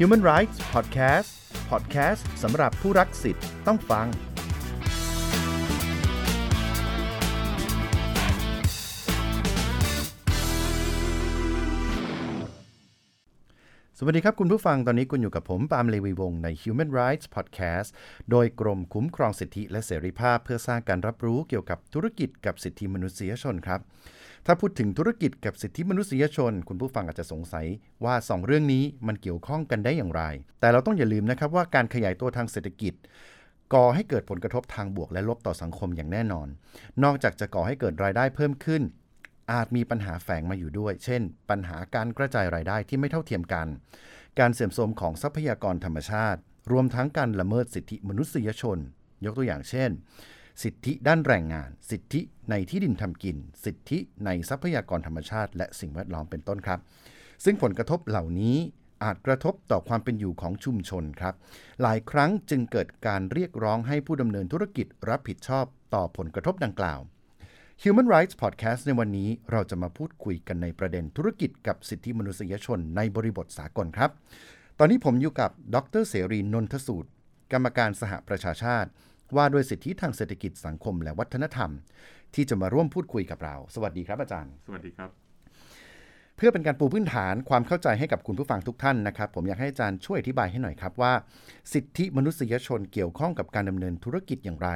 Human Rights Podcast Podcast สำหรับผู้รักสิทธิ์ต้องฟัง สวัสดีครับคุณผู้ฟังตอนนี้คุณอยู่กับผม ปาล์มเลวีวงศ์ใน Human Rights Podcast โดยกรมคุ้มครองสิทธิและเสรีภาพเพื่อสร้างการรับรู้เกี่ยวกับธุรกิจกับสิทธิมนุษยชนครับ ถ้าพูดถึงธุรกิจกับสิทธิมนุษยชน คุณผู้ฟังอาจจะสงสัยว่า 2 เรื่องนี้มันเกี่ยวข้องกันได้อย่างไร แต่เราต้องอย่าลืมนะครับว่าการขยายตัวทางเศรษฐกิจก่อให้เกิดผลกระทบทางบวกและลบต่อสังคมอย่างแน่นอน นอกจากจะก่อให้เกิดรายได้เพิ่มขึ้น อาจมีปัญหาแฝงมาอยู่ด้วย เช่น ปัญหาการกระจายรายได้ที่ไม่เท่าเทียมกัน การเสื่อมโทรมของทรัพยากรธรรมชาติ รวมทั้งการละเมิดสิทธิมนุษยชน ยกตัวอย่างเช่น สิทธิด้านแรงงาน สิทธิในที่ดินทำกิน สิทธิในทรัพยากรธรรมชาติ และสิ่งแวดล้อมเป็นต้นครับ ซึ่งผลกระทบเหล่านี้อาจกระทบต่อความเป็นอยู่ของชุมชนครับ หลายครั้งจึงเกิดการเรียกร้องให้ผู้ดำเนินธุรกิจรับผิดชอบต่อผลกระทบดังกล่าว Human Rights Podcast ในวันนี้เราจะมาพูดคุยกันในประเด็นธุรกิจกับสิทธิมนุษยชนในบริบทสากลครับ ตอนนี้ผมอยู่กับดรเสรีนนทสูตร กรรมการสหประชาชาติ ว่าด้วยสิทธิทางเศรษฐกิจสังคมและวัฒนธรรม ที่จะมาร่วมพูดคุยกับเรา สวัสดีครับอาจารย์ สวัสดีครับ เพื่อเป็นการปูพื้นฐานความเข้าใจให้กับคุณผู้ฟังทุกท่านนะครับ ผมอยากให้อาจารย์ช่วยอธิบายให้หน่อยครับว่า สิทธิมนุษยชนเกี่ยวข้องกับการดำเนินธุรกิจอย่างไร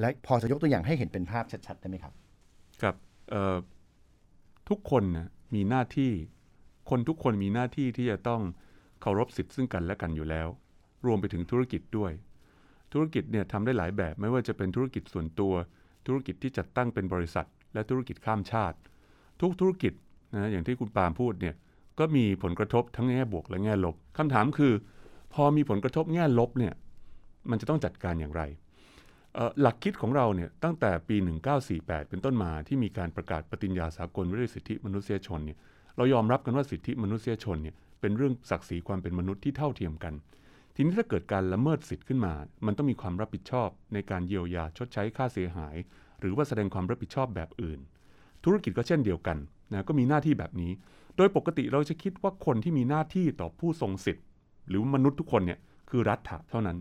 และพอจะยกตัวอย่างให้เห็นเป็นภาพชัดๆได้ไหมครับ ครับเอ่อทุกคนนะมีหน้าที่ คนทุกคนมีหน้าที่ที่จะต้องเคารพสิทธิ์ซึ่งกันและกันอยู่แล้ว รวมไปถึงธุรกิจด้วย ธุรกิจเนี่ยทำได้หลายแบบไม่ว่าจะเป็นธุรกิจส่วนตัว ธุรกิจที่จัดตั้งเป็นบริษัท และธุรกิจข้ามชาติ ทุกธุรกิจนะอย่างที่คุณปาล์มพูดเนี่ยก็มีผลกระทบทั้งแง่บวกและแง่ลบคำถามคือ พอมีผลกระทบแง่ลบเนี่ยมันจะต้องจัดการอย่างไร หลักคิดของเราเนี่ยตั้งแต่ปี 1948 เป็นต้นมาที่มีการประกาศปฏิญญาสากลว่าด้วยสิทธิมนุษยชนเนี่ยเรายอมรับกันว่าสิทธิมนุษยชนเนี่ยเป็นเรื่องศักดิ์ศรีความเป็นมนุษย์ที่เท่าเทียมกัน ทีนี้ถ้าเกิดการละเมิดสิทธิ์ขึ้นมา มันต้องมีความรับผิดชอบในการเยียวยาชดใช้ค่าเสียหาย หรือว่าแสดงความรับผิดชอบแบบอื่น ธุรกิจก็เช่นเดียวกันนะก็มีหน้าที่แบบนี้ โดยปกติเราจะคิดว่าคนที่มีหน้าที่ต่อผู้ทรงสิทธิ์ หรือมนุษย์ทุกคนเนี่ยคือรัฐะเท่านั้น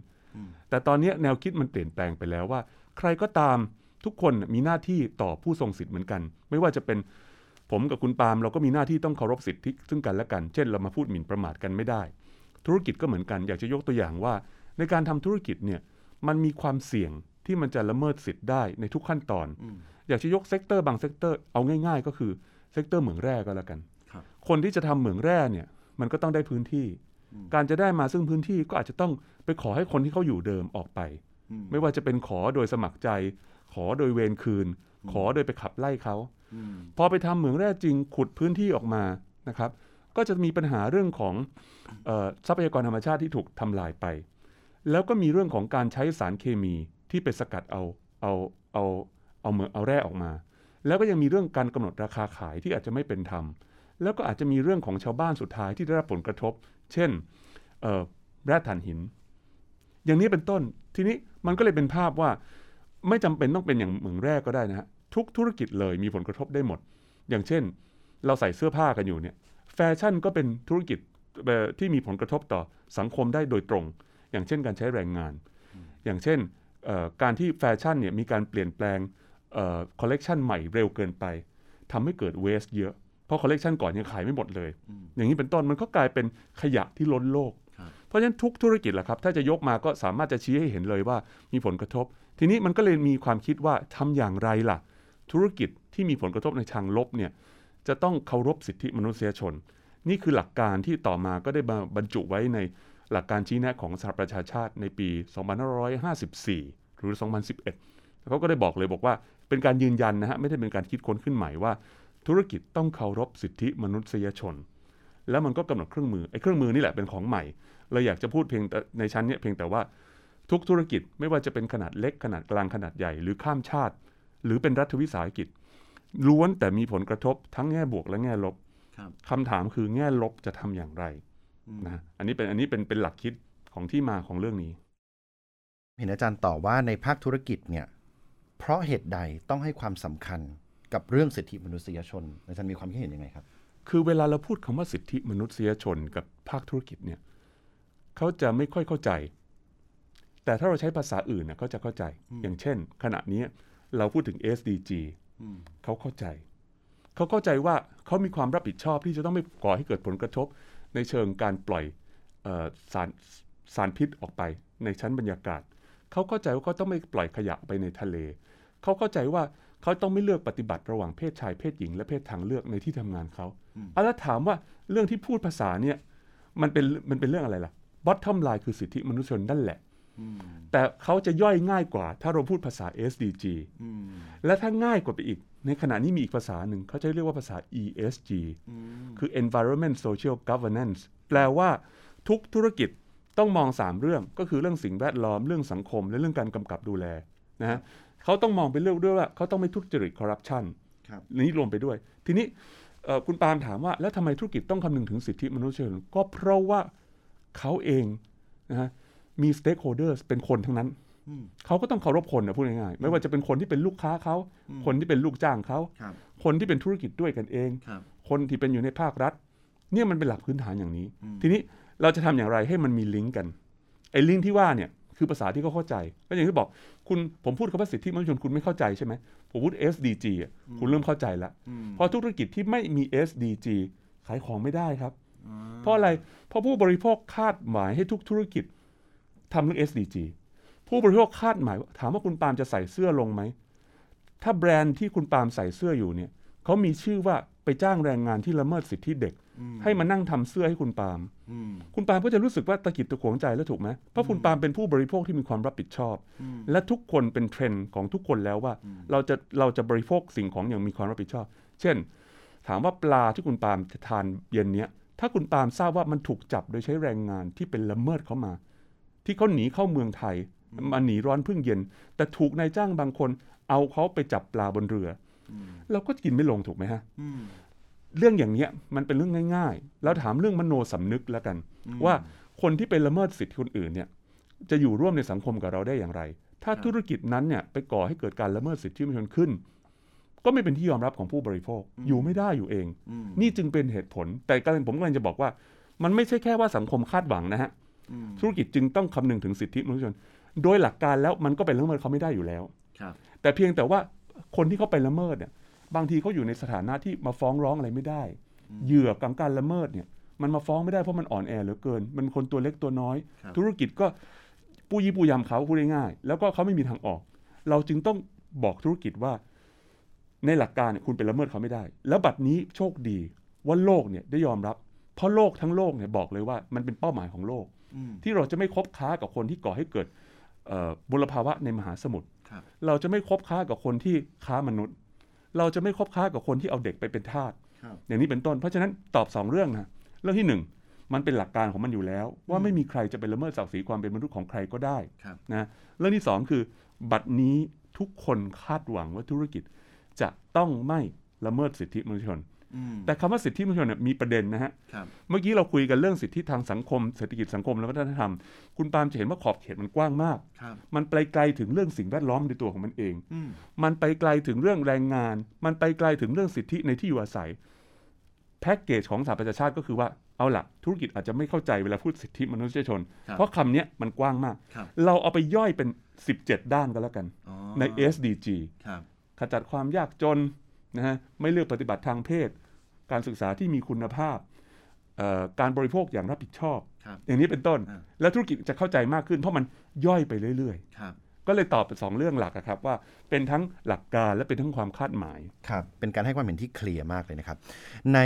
แต่ตอนนี้แนวคิดมันเปลี่ยนแปลงไปแล้วว่า ใครก็ตามทุกคนมีหน้าที่ต่อผู้ทรงสิทธิ์เหมือนกัน ไม่ว่าจะเป็นผมกับคุณปาล์มเราก็มีหน้าที่ต้องเคารพสิทธิซึ่งกันและกัน เช่นเรามาพูดหมิ่นประมาทกันไม่ได้ ธุรกิจก็เหมือนกัน อยากจะยกตัวอย่างว่า ในการทำธุรกิจเนี่ยมันมีความเสี่ยงที่มันจะละเมิดสิทธิ์ได้ในทุกขั้นตอน อยากจะยก sector บาง sector เอาง่าย ๆ ก็คือ sector เหมืองแร่ก็แล้วกันครับคนที่จะทำเหมืองแร่เนี่ยมันก็ต้องได้พื้นที่ การจะได้มาซึ่งพื้นที่ก็อาจจะต้องไปขอให้คนที่เขาอยู่เดิมออกไป ไม่ว่าจะเป็นขอโดยสมัครใจ ขอโดยเวรคืน ขอโดยไปขับไล่เขาพอไปทำเหมืองแร่จริงขุดพื้นที่ออกมานะครับ ก็จะมีปัญหาเรื่องของเออ ทรัพยากรธรรมชาติที่ถูกทำลายไป แล้วก็มีเรื่องของการใช้สารเคมีที่ไปสกัดเอาเอาเอาเอาเหมืองเอาแร่ออกมา แล้วก็ยังมีเรื่องการกำหนดราคาขายที่อาจจะไม่เป็นธรรม แล้วก็อาจจะมีเรื่องของชาวบ้านสุดท้ายที่ได้รับผลกระทบ เช่นแร่ถ่านหิน อย่างนี้เป็นต้น ทีนี้มันก็เลยเป็นภาพว่าไม่จำเป็นต้องเป็นอย่างเหมืองแร่ก็ได้นะฮะทุกธุรกิจเลยมีผลกระทบได้หมด อย่างเช่น เราใส่เสื้อผ้ากันอยู่เนี่ยแฟชั่นก็เป็นธุรกิจ ที่มีผลกระทบต่อสังคมได้โดยตรง อย่างเช่นการใช้แรงงาน อย่างเช่นเอ่อการที่แฟชั่นเนี่ยมีการเปลี่ยนแปลงคอลเลกชันใหม่เร็วเกินไปทำให้เกิด waste เยอะ เพราะคอลเลกชันก่อนยังขายไม่หมดเลย อย่างนี้เป็นต้นมันก็กลายเป็นขยะที่ล้นโลก เพราะฉะนั้นทุกธุรกิจแหละครับ ถ้าจะยกมาก็สามารถจะชี้ให้เห็นเลยว่ามีผลกระทบ ทีนี้มันก็เลยมีความคิดว่าทำอย่างไรล่ะ ธุรกิจที่มีผลกระทบในทางลบเนี่ยจะต้องเคารพสิทธิมนุษยชน นี่คือหลักการที่ต่อมาก็ได้บรรจุไว้ในหลักการชี้แนะของสหประชาชาติในปี 2554 หรือ 2011 เขาก็ได้บอกเลยบอกว่าเป็นการยืนยันนะฮะไม่ได้เป็นการคิดค้นขึ้นใหม่ว่า ธุรกิจต้องเคารพสิทธิมนุษยชน แล้วมันก็กำหนดเครื่องมือไอ้เครื่องมือนี่แหละเป็นของใหม่เราอยากจะพูดเพียงในชั้นนี้เพียงแต่ว่าทุกธุรกิจไม่ว่าจะเป็นขนาดเล็กขนาดกลางขนาดใหญ่หรือข้ามชาติ หรือเป็นรัฐวิสาหกิจ ล้วนแต่มีผลกระทบทั้งแง่บวกและแง่ลบ ครับคำถามคือแง่ลบจะทำอย่างไรนะอันนี้เป็นอันนี้เป็นเป็นหลักคิดของที่มาของเรื่องนี้ เห็นอาจารย์ต่อบว่าในภาคธุรกิจเนี่ยเพราะเหตุใดต้องให้ความสำคัญกับเรื่องสิทธิมนุษยชนอาจารย์มีความคิดเห็นยังไงครับ คือเวลาเราพูดคำว่าสิทธิมนุษยชนกับภาคธุรกิจเนี่ยเขาจะไม่ค่อยเข้าใจ แต่ถ้าเราใช้ภาษาอื่นเนี่ยเขาจะเข้าใจ อย่างเช่น ขณะนี้เราพูดถึง SDG เขาเข้าใจ เขาเข้าใจว่าเขามีความรับผิดชอบที่จะต้องไม่ก่อให้เกิดผลกระทบ ในเชิงการปล่อยเออสารสารพิษออกไปในชั้นบรรยากาศ เขาเข้าใจว่าเขาต้องไม่ปล่อยขยะไปในทะเล เขาเข้าใจว่าเขาต้องไม่เลือกปฏิบัติระหว่างเพศชายเพศหญิง และเพศทางเลือกในที่ทำงานเขาเอาแล้วถามว่าเรื่องที่พูดภาษาเนี่ยมันเป็นมันเป็นเรื่องอะไรล่ะ bottom line คือสิทธิมนุษยชนนั่นแหละ แต่เขาจะย่อยง่ายกว่า ถ้าเราพูดภาษา SDG และถ้าง่ายกว่าไปอีก ในขณะนี้มีอีกภาษาหนึ่งเขาจะเรียกว่าภาษา ESG คือ Environment Social Governance แปลว่าทุกธุรกิจต้องมอง 3 เรื่องก็คือเรื่องสิ่งแวดล้อมเรื่องสังคม และเรื่องการกำกับดูแลนะฮะเขาต้องมองไปเรื่องด้วยว่าเขาต้องไม่ทุจริตคอร์รัปชันครับนี้รวมไปด้วย ทีนี้เอ่อคุณปาล์มถามว่า แล้วทำไมธุรกิจต้องคำนึงถึงสิทธิมนุษยชนก็เพราะว่าเขาเองนะฮะ มี stakeholders เป็นคนทั้งนั้นเขาก็ต้องเคารพคนนะพูดง่ายๆไม่ว่าจะเป็นคนที่เป็นลูกค้าเขา คนที่เป็นลูกจ้างเขาครับคนที่เป็นธุรกิจด้วยกันเองครับคนที่เป็นอยู่ในภาครัฐ เนี่ยมันเป็นหลักพื้นฐานอย่างนี้ ทีนี้เราจะทำอย่างไรให้มันมีลิงก์กันไอ้ลิงก์ที่ว่าเนี่ยคือภาษาที่เขาเข้าใจก็อย่างที่บอกคุณผมพูดคำว่าสิทธิมนุษยชนคุณไม่เข้าใจใช่ไหมผมพูด SDG อะคุณเริ่มเข้าใจละเพราะธุรกิจที่ไม่มี SDG ขายของไม่ได้ครับ เพราะอะไรเพราะผู้บริโภคคาดหมายให้ทุกธุรกิจ ทำเรื่อง SDG ผู้บริโภคคาดหมายถามว่าคุณปาล์มจะใส่เสื้อลงไหม ถ้าแบรนด์ที่คุณปาล์มใส่เสื้ออยู่เนี่ยเขามีชื่อว่าไปจ้างแรงงานที่ละเมิดสิทธิเด็ก ให้มานั่งทำเสื้อให้คุณปาล์มคุณปาล์มก็จะรู้สึกว่าตะกิดตะขวงใจแล้วถูกไหมเพราะคุณปาล์มเป็นผู้บริโภคที่มีความรับผิดชอบ และทุกคนเป็นเทรนด์ของทุกคนแล้วว่า เราจะเราจะบริโภคสิ่งของอย่างมีความรับผิดชอบ เช่น ถามว่าปลาที่คุณปาล์มจะทานเย็นเนี้ยถ้าคุณปาล์มทราบว่ามันถูกจับโดยใช้แรงงานที่เป็นละเมิดเขามา ที่เขาหนีเข้าเมืองไทยมาหนีร้อนพึ่งเย็น แต่ถูกนายจ้างบางคน เอาเขาไปจับปลาบนเรืออเราก็กินไม่ลงถูกไหมฮะเรื่องอย่างเนี้ยมันเป็นเรื่องง่าย ๆ แล้วถามเรื่องมโนสำนึกแล้วกัน ว่าคนที่ไปละเมิดสิทธิคนอื่นเนี่ย จะอยู่ร่วมในสังคมกับเราได้อย่างไร ถ้าธุรกิจนั้นเนี่ยไปก่อให้เกิดการละเมิดสิทธิมนุษยชนขึ้น ก็ไม่เป็นที่ยอมรับของผู้บริโภค อยู่ไม่ได้อยู่เอง นี่จึงเป็นเหตุผล แต่การผมกำลังจะบอกว่า มันไม่ใช่แค่ว่าสังคมคาดหวังนะฮะ ธุรกิจจึงต้องคำนึงถึงสิทธิมนุษยชน โดยหลักการแล้วมันก็เป็นละเมิดเขาไม่ได้อยู่แล้วครับแต่เพียงแต่ว่าคนที่เขาไปละเมิดเนี่ย บางทีเขาอยู่ในสถานะที่มาฟ้องร้องอะไรไม่ได้ เหยื่อของการละเมิดเนี่ย มันมาฟ้องไม่ได้เพราะมันอ่อนแอเหลือเกิน มันคนตัวเล็กตัวน้อยครับธุรกิจก็ปูยี่ปูยำเขาพูดง่ายๆแล้วก็เขาไม่มีทางออก เราจึงต้องบอกธุรกิจว่า ในหลักการเนี่ยคุณไปละเมิดเขาไม่ได้ แล้วบัดนี้โชคดีว่าโลกเนี่ยได้ยอมรับ เพราะโลกทั้งโลกเนี่ยบอกเลยว่ามันเป็นเป้าหมายของโลก ที่เราจะไม่คบค้ากับคนที่ก่อให้เกิดเอ่อมลภาวะในมหาสมุทรครับเราจะไม่คบค้ากับคนที่ค้ามนุษย์ เราจะไม่คบค้ากับคนที่เอาเด็กไปเป็นทาสครับอย่างนี้เป็นต้น เพราะฉะนั้นตอบสองเรื่องนะเรื่องที่หนึ่งมันเป็นหลักการของมันอยู่แล้ว ว่าไม่มีใครจะไปละเมิดศักดิ์ศรีความเป็นมนุษย์ของใครก็ได้ครับนะเรื่องที่สองคือ บัดนี้ทุกคนคาดหวังว่าธุรกิจจะต้องไม่ละเมิดสิทธิมนุษยชนอืม แต่คำว่าสิทธิมนุษยชนเนยมีประเด็นนะฮะครับเมื่อกี้เราคุยกันเรื่องสิทธิทางสังคมเศรษฐกิจสังคมและวัฒนธรรม คุณปาล์มจะเห็นว่าขอบเขตมันกว้างมากครับมันไปไกลถึงเรื่องสิ่งแวดล้อมในตัวของมันเองอืมมันไปไกลถึงเรื่องแรงงาน มันไปไกลถึงเรื่องสิทธิในที่อยู่อาศัยแพ็กเกจของสหประชาชาติก็คือว่าเอาละธุรกิจอาจจะไม่เข้าใจเวลาพูดสิทธิมนุษยชนครับเพราะคำเนี้ยมันกว้างมากครับเราเอาไปย่อยเป็น 17 ด้านก็แล้วกันอ๋อใน SDG ครับขจัดความยากจนนะฮะไม่เลือกปฏิบัติทางเพศ การศึกษาที่มีคุณภาพเอ่อการบริโภคอย่างรับผิดชอบครับอย่างนี้เป็นต้นอ่าแล้วธุรกิจจะเข้าใจมากขึ้น เพราะมันย่อยไปเรื่อยครับๆก็เลยตอบเป็นสองเรื่องหลักอะครับว่าเป็นทั้งหลักการและเป็นทั้งความคาดหมายครับเป็นการให้ความเห็นที่เคลียร์มากเลยนะครับ ใน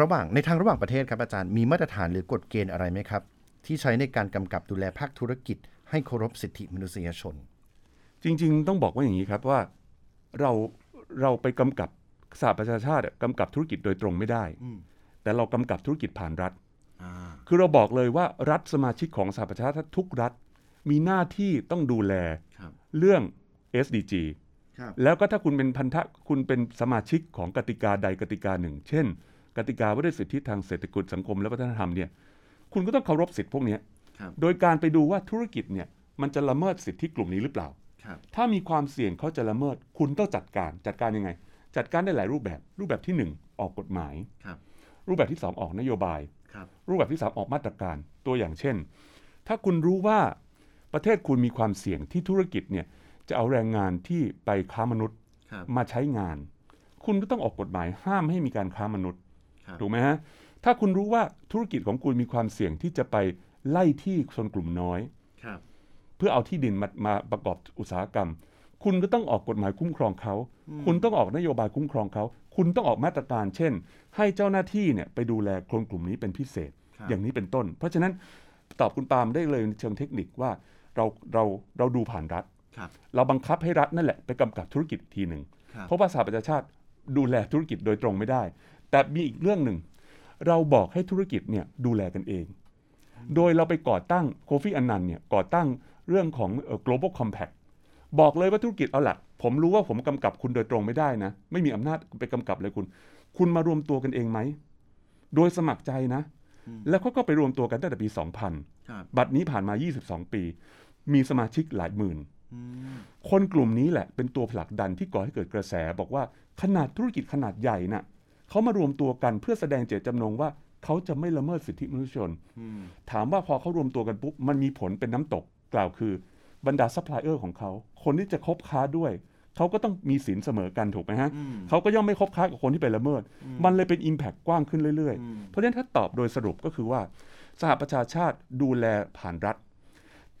ระหว่างในทางระหว่างประเทศครับอาจารย์มีมาตรฐานหรือกฎเกณฑ์อะไรไหมครับ ที่ใช้ในการกำกับดูแลภาคธุรกิจ ให้เคารพสิทธิมนุษยชน จริง ๆ ต้องบอกว่าอย่างนี้ครับว่าเราเราไปกำกับ สหประชาชาติอะกำกับธุรกิจโดยตรงไม่ได้อืมแต่เรากำกับธุรกิจผ่านรัฐอ่าคือเราบอกเลยว่ารัฐสมาชิกของสหประชาชาติทุกรัฐ มีหน้าที่ต้องดูแลครับเรื่อง SDG ครับแล้วก็ถ้าคุณเป็นพันธะคุณเป็นสมาชิกของกติกาใดกติกาหนึ่ง เช่น กติกาว่าด้วยสิทธิทางเศรษฐกิจสังคมและวัฒนธรรมเนี่ยคุณก็ต้องเคารพสิทธิพวกเนี้ยครับโดยการไปดูว่าธุรกิจเนี่ยมันจะละเมิดสิทธิกลุ่มนี้หรือเปล่าครับถ้ามีความเสี่ยงเขาจะละเมิด คุณต้องจัดการจัดการยังไง จัดการได้หลายรูปแบบ รูปแบบที่หนึ่งออกกฎหมายครับรูปแบบที่สองออกนโยบายครับรูปแบบที่สามออกมาตรการตัวอย่างเช่น ถ้าคุณรู้ว่าประเทศคุณมีความเสี่ยงที่ธุรกิจเนี่ยจะเอาแรงงานที่ไปค้ามนุษย์ครับมาใช้งาน คุณก็ต้องออกกฎหมายห้ามให้มีการค้ามนุษย์ครับถูกไหมฮะถ้าคุณรู้ว่าธุรกิจของคุณมีความเสี่ยงที่จะไปไล่ที่ชนกลุ่มน้อยครับเพื่อเอาที่ดินมามาประกอบอุตสาหกรรม คุณก็ต้องออกกฎหมายคุ้มครองเขา คุณต้องออกนโยบายคุ้มครองเขา คุณต้องออกมาตรการ เช่น ให้เจ้าหน้าที่เนี่ยไปดูแลคนกลุ่มนี้เป็นพิเศษครับอย่างนี้เป็นต้น เพราะฉะนั้นตอบคุณปาล์มได้เลยในเชิงเทคนิคว่าเราเราเราดูผ่านรัฐครับเราบังคับให้รัฐนั่นแหละไปกำกับธุรกิจอีกทีหนึ่งครับเพราะว่าสหประชาชาติดูแลธุรกิจโดยตรงไม่ได้ แต่มีอีกเรื่องหนึ่ง เราบอกให้ธุรกิจเนี่ยดูแลกันเอง โดยเราไปก่อตั้งโคฟี่อันนันต์เนี่ยก่อตั้งเรื่องของเอ่อ global compact บอกเลยว่าธุรกิจเอาละผมรู้ว่าผมกำกับคุณโดยตรงไม่ได้นะ ไม่มีอำนาจไปกำกับเลยคุณ คุณมารวมตัวกันเองไหม โดยสมัครใจนะ แล้วเขาก็ไปรวมตัวกันตั้งแต่ปี 2000ครับบัดนี้ผ่านมา 22 ปี มีสมาชิกหลายหมื่นอืมคนกลุ่มนี้แหละเป็นตัวผลักดันที่ก่อให้เกิดกระแส บอกว่าขนาดธุรกิจขนาดใหญ่น่ะเขามารวมตัวกันเพื่อแสดงเจตจำนงว่าเขาจะไม่ละเมิดสิทธิมนุษยชนอืมถามว่าพอเขารวมตัวกันปุ๊บมันมีผลเป็นน้ำตกกล่าวคือ บรรดาซัพพลายเออร์ของเขา คนที่จะคบค้าด้วย เขาก็ต้องมีศีลเสมอกันถูกไหมฮะอืมเขาก็ย่อมไม่คบค้ากับคนที่ไปละเมิด มันเลยเป็น Impact กว้างขึ้นเรื่อยอืมๆเพราะฉะนั้นถ้าตอบโดยสรุปก็คือว่าสหประชาชาติดูแลผ่านรัฐ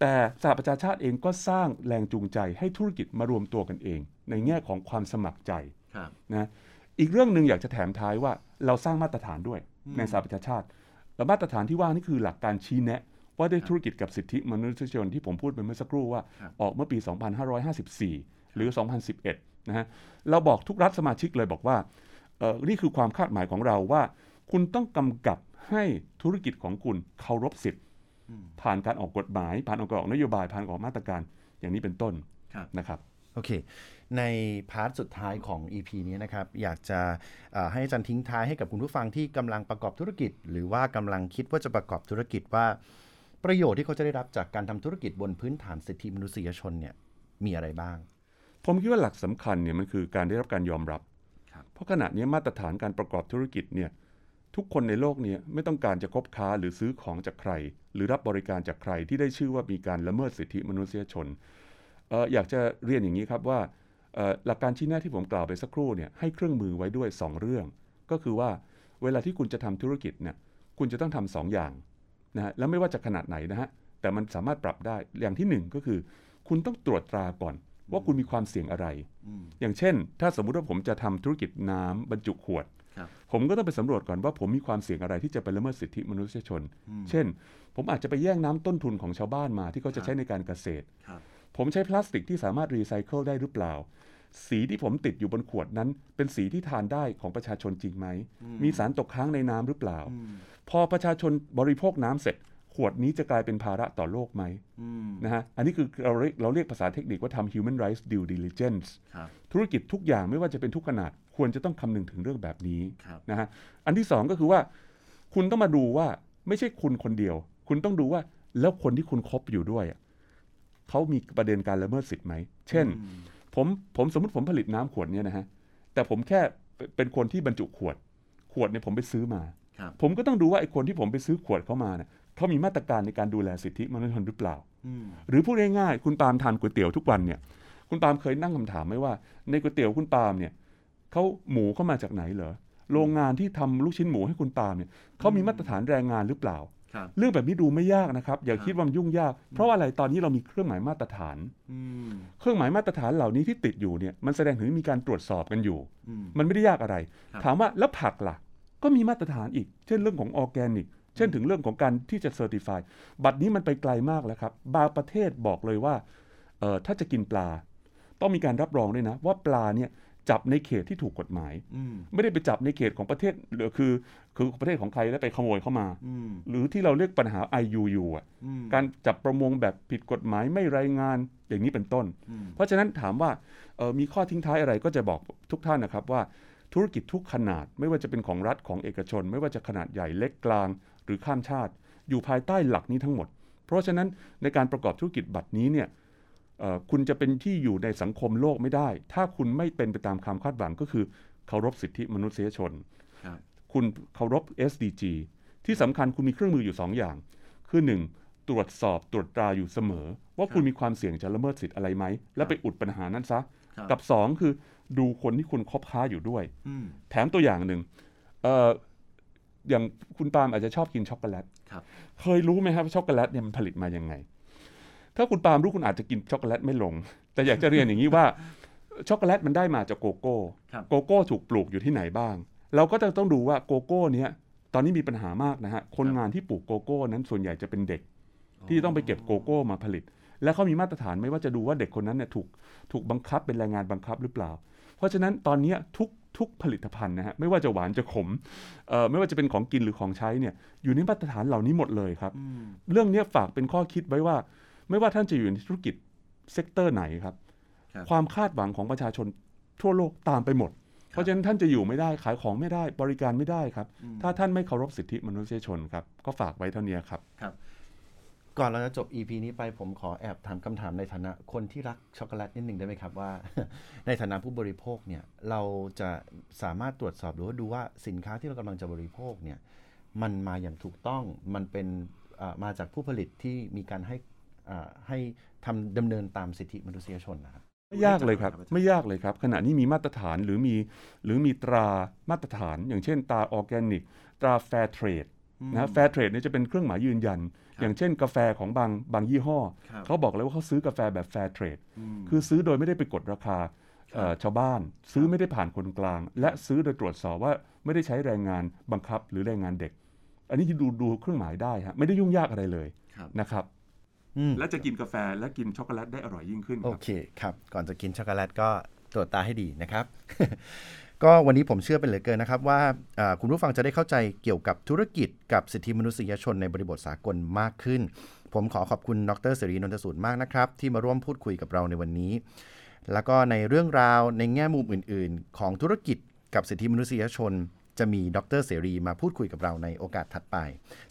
แต่สหประชาชาติเองก็สร้างแรงจูงใจให้ธุรกิจมารวมตัวกันเอง ในแง่ของความสมัครใจครับนะอีกเรื่องหนึ่งอยากจะแถมท้ายว่าเราสร้างมาตรฐานด้วยในสหประชาชาติและมาตรฐานที่ว่านี่คือหลักการชี้แนะ ว่าด้วยธุรกิจกับสิทธิมนุษยชนที่ผมพูดไปเมื่อสักครู่ว่าครับออกเมื่อปี 2554 หรือ 2011 นะฮะเราบอกทุกรัฐสมาชิกเลยบอกว่าเอ่อนี่คือความคาดหมายของเราว่า คุณต้องกำกับให้ธุรกิจของคุณเคารพสิทธิ์อืมผ่านการออกกฎหมาย ผ่านออกนโยบายผ่านออกมาตรการอย่างนี้เป็นต้นครับนะครับโอเค ใน part สุดท้ายของ EP นี้นะครับ อยากจะเอ่อให้อาจารย์ทิ้งท้ายให้กับคุณผู้ฟังที่กำลังประกอบธุรกิจ หรือว่ากำลังคิดว่าจะประกอบธุรกิจว่า ประโยชน์ที่เขาจะได้รับจากการทำธุรกิจบนพื้นฐานสิทธิมนุษยชนเนี่ยมีอะไรบ้าง ผมคิดว่าหลักสำคัญเนี่ยมันคือการได้รับการยอมรับครับ เพราะขณะนี้มาตรฐานการประกอบธุรกิจเนี่ยทุกคนในโลกเนี้ไม่ต้องการจะคบค้าหรือซื้อของจากใคร หรือรับบริการจากใครที่ได้ชื่อว่ามีการละเมิดสิทธิมนุษยชนเอออยากจะเรียนอย่างนี้ครับว่าเอ่อหลักการชี้แนะที่ผมกล่าวไปสักครู่เนี่ยให้เครื่องมือไว้ด้วย 2 เรื่อง ก็คือว่าเวลาที่คุณจะทำธุรกิจเนี่ยคุณจะต้องทำสองอย่าง นะฮะแล้วไม่ว่าจะขนาดไหนนะฮะแต่มันสามารถปรับได้อย่างที่หนึ่งก็คือ คุณต้องตรวจตราก่อน ว่าคุณมีความเสี่ยงอะไรอืมอย่างเช่น ถ้าสมมุติว่าผมจะทำธุรกิจน้ำบรรจุขวดครับผมก็ต้องไปสำรวจก่อนว่าผมมีความเสี่ยงอะไรที่จะไปละเมิดสิทธิมนุษยชน เช่น ผมอาจจะไปแย่งน้ำต้นทุนของชาวบ้านมาที่เขาจะใช้ในการเกษตรครับผมใช้พลาสติกที่สามารถรีไซเคิลได้หรือเปล่า สีที่ผมติดอยู่บนขวดนั้น เป็นสีที่ทานได้ของประชาชนจริงไหม มีสารตกค้างในน้ำหรือเปล่าอืมพอประชาชนบริโภคน้ำเสร็จ ขวดนี้จะกลายเป็นภาระต่อโลกไหมอืมนะฮะอันนี้คือเราเรียกเราเรียกภาษาเทคนิคว่าทำ human rights due diligence ครับธุรกิจทุกอย่างไม่ว่าจะเป็นทุกขนาด ควรจะต้องคำนึงถึงเรื่องแบบนี้ครับนะฮะอันที่สองก็คือว่า คุณต้องมาดูว่าไม่ใช่คุณคนเดียว คุณต้องดูว่าแล้วคนที่คุณคบอยู่ด้วยอะเขามีประเด็นการละเมิดสิทธิ์ไหม เช่นอืม ผมผมสมมติผมผลิตน้ำขวดเนี่ยนะฮะแต่ผมแค่เป็นเป็นคนที่บรรจุขวด ขวดเนี่ยผมไปซื้อมาครับผมก็ต้องดูว่าไอ้คนที่ผมไปซื้อขวดเข้ามาเนี่ยเขามีมาตรการในการดูแลสิทธิมนุษยชนหรือเปล่าอืมหรือพูดง่ายๆคุณปาล์มทานก๋วยเตี๋ยวทุกวันเนี่ย คุณปาล์มเคยนั่งคำถามไหมว่า ในก๋วยเตี๋ยวคุณปาล์มเนี่ยเขาหมูเข้ามาจากไหนเหรอโรงงานที่ทำลูกชิ้นหมูให้คุณปาล์มเนี่ยเขามีมาตรฐานแรงงานหรือเปล่าครับ เรื่องแบบนี้ดูไม่ยากนะครับ อย่าคิดว่ามันยุ่งยาก เพราะว่าอะไรตอนนี้เรามีเครื่องหมายมาตรฐานอืมเครื่องหมายมาตรฐานเหล่านี้ที่ติดอยู่เนี่ยมันแสดงถึงมีการตรวจสอบกันอยู่อืมมันไม่ได้ยากอะไรครับถามว่าแล้วผักล่ะ ก็มีมาตรฐานอีก เช่นเรื่องของออร์แกนิกเช่นถึงเรื่องของการที่จะ certify บัดนี้มันไปไกลมากแล้วครับ บางประเทศบอกเลยว่าเอ่อถ้าจะกินปลา ต้องมีการรับรองด้วยนะ ว่าปลาเนี่ย จับในเขตที่ถูกกฎหมายอืมไม่ได้ไปจับในเขตของประเทศหรือคือคือประเทศของใครแล้วไปขโมยเข้ามาอืมหรือที่เราเรียกปัญหา IUU อะอืมการจับประมงแบบผิดกฎหมายไม่รายงานอย่างนี้เป็นต้นอืมเพราะฉะนั้นถามว่าเอ่อมีข้อทิ้งท้ายอะไรก็จะบอกทุกท่านนะครับว่าธุรกิจทุกขนาด ไม่ว่าจะเป็นของรัฐของเอกชน ไม่ว่าจะขนาดใหญ่เล็กกลาง หรือข้ามชาติ อยู่ภายใต้หลักนี้ทั้งหมด เพราะฉะนั้นในการประกอบธุรกิจบัตรนี้เนี่ยเอ่อ คุณจะเป็นที่อยู่ในสังคมโลกไม่ได้ ถ้าคุณไม่เป็นไปตามความคาดหวังก็คือเคารพสิทธิมนุษยชนครับคุณเคารพ SDG ที่สำคัญคุณมีเครื่องมืออยู่ 2 อย่าง คือ 1. ตรวจสอบตรวจตราอยู่เสมอ ว่าคุณมีความเสี่ยงจะละเมิดสิทธิ์อะไรไหม แล้วไปอุดปัญหานั้นซะครับกับ 2 คือดูคนที่คุณคบค้าอยู่ด้วยอืมแถมตัวอย่างหนึ่งเอ่ออย่างคุณปาล์มอาจจะชอบกินช็อกโกแลตครับเคยรู้ไหมครับว่าช็อกโกแลตเนี่ยมันผลิตมายังไง ถ้าคุณปาล์มรู้คุณอาจจะกินช็อกโกแลตไม่ลง แต่อยากจะเรียนอย่างนี้ว่าช็อกโกแลตมันได้มาจากโกโก้ครับโกโก้ถูกปลูกอยู่ที่ไหนบ้าง เราก็จะต้องดูว่าโกโก้เนี้ยตอนนี้มีปัญหามากนะฮะ คนงานที่ปลูกโกโก้นั้นส่วนใหญ่จะเป็นเด็ก ที่ต้องไปเก็บโกโก้มาผลิต และเขามีมาตรฐานไหมว่าจะดูว่าเด็กคนนั้นเนี่ยถูกถูกบังคับเป็นแรงงานบังคับหรือเปล่า เพราะฉะนั้นตอนเนี้ยทุกทุกผลิตภัณฑ์นะฮะไม่ว่าจะหวานจะขมเอ่อไม่ว่าจะเป็นของกินหรือของใช้เนี่ยอยู่ในมาตรฐานเหล่านี้หมดเลยครับอืมเรื่องเนี้ยฝากเป็นข้อคิดไว้ว่า ไม่ว่าท่านจะอยู่ในธุรกิจ sector ไหนครับครับ ความคาดหวังของประชาชนทั่วโลกตามไปหมด เพราะฉะนั้นท่านจะอยู่ไม่ได้ขายของไม่ได้บริการไม่ได้ครับอืมถ้าท่านไม่เคารพสิทธิมนุษยชนครับ ก็ฝากไว้เท่านี้ครับครับก่อนเราจะจบ EP นี้ไปผมขอแอบถามคำถามในฐานะคนที่รักช็อกโกแลตนิดหนึ่งได้ไหมครับว่า ในฐานะผู้บริโภคเนี่ยเราจะสามารถตรวจสอบหรือว่าดูว่าสินค้าที่เรากำลังจะบริโภคเนี่ยมันมาอย่างถูกต้องมันเป็นเอ่อมาจากผู้ผลิตที่มีการให้อ่า ให้ทำดำเนินตามสิทธิมนุษยชนนะครับไม่ยากเลยครับ ไม่ยากเลยครับ ขณะนี้มีมาตรฐานหรือมีหรือมีตรามาตรฐาน อย่างเช่นตราออร์แกนิก ตรา fair trade นะ fair trade เนี่ยจะเป็นเครื่องหมายยืนยัน อย่างเช่นกาแฟของบางบางยี่ห้อครับเขาบอกเลยว่าเขาซื้อกาแฟแบบ fair trade คือซื้อโดยไม่ได้ไปกดราคาเอ่อชาวบ้าน ซื้อไม่ได้ผ่านคนกลาง และซื้อโดยตรวจสอบว่าไม่ได้ใช้แรงงานบังคับหรือแรงงานเด็ก อันนี้ดูดูเครื่องหมายได้ฮะไม่ได้ยุ่งยากอะไรเลยครับนะครับอืม และจะกินกาแฟและกินช็อกโกแลตได้อร่อยยิ่งขึ้นคโอรับเคครับก่อนจะกินช็อกโกแลตก็ตรวจตาให้ดีนะครับ ก็วันนี้ผมเชื่อเป็นเหลือเกินนะครับว่าอ่าคุณผู้ฟังจะได้เข้าใจเกี่ยวกับธุรกิจกับสิทธิมนุษยชนในบริบทสากลมากขึ้น ผมขอขอบคุณดรเสรีนนทสูตรมากนะครับ ที่มาร่วมพูดคุยกับเราในวันนี้ แล้วก็ในเรื่องราวในแง่มุมอื่น ๆ ของธุรกิจกับสิทธิมนุษยชน จะมีดรเสรีมาพูดคุยกับเราในโอกาสถัดไป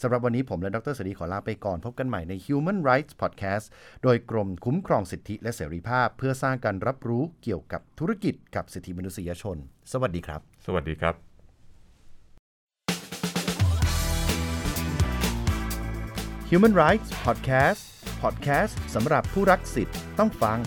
สำหรับวันนี้ผมและดรเสรีขอลาไปก่อน พบกันใหม่ใน Human Rights Podcast โดยกรมคุ้มครองสิทธิและเสรีภาพ เพื่อสร้างการรับรู้เกี่ยวกับธุรกิจกับสิทธิมนุษยชน สวัสดีครับ สวัสดีครับ Human Rights Podcast Podcast สำหรับผู้รักสิทธิ์ต้องฟัง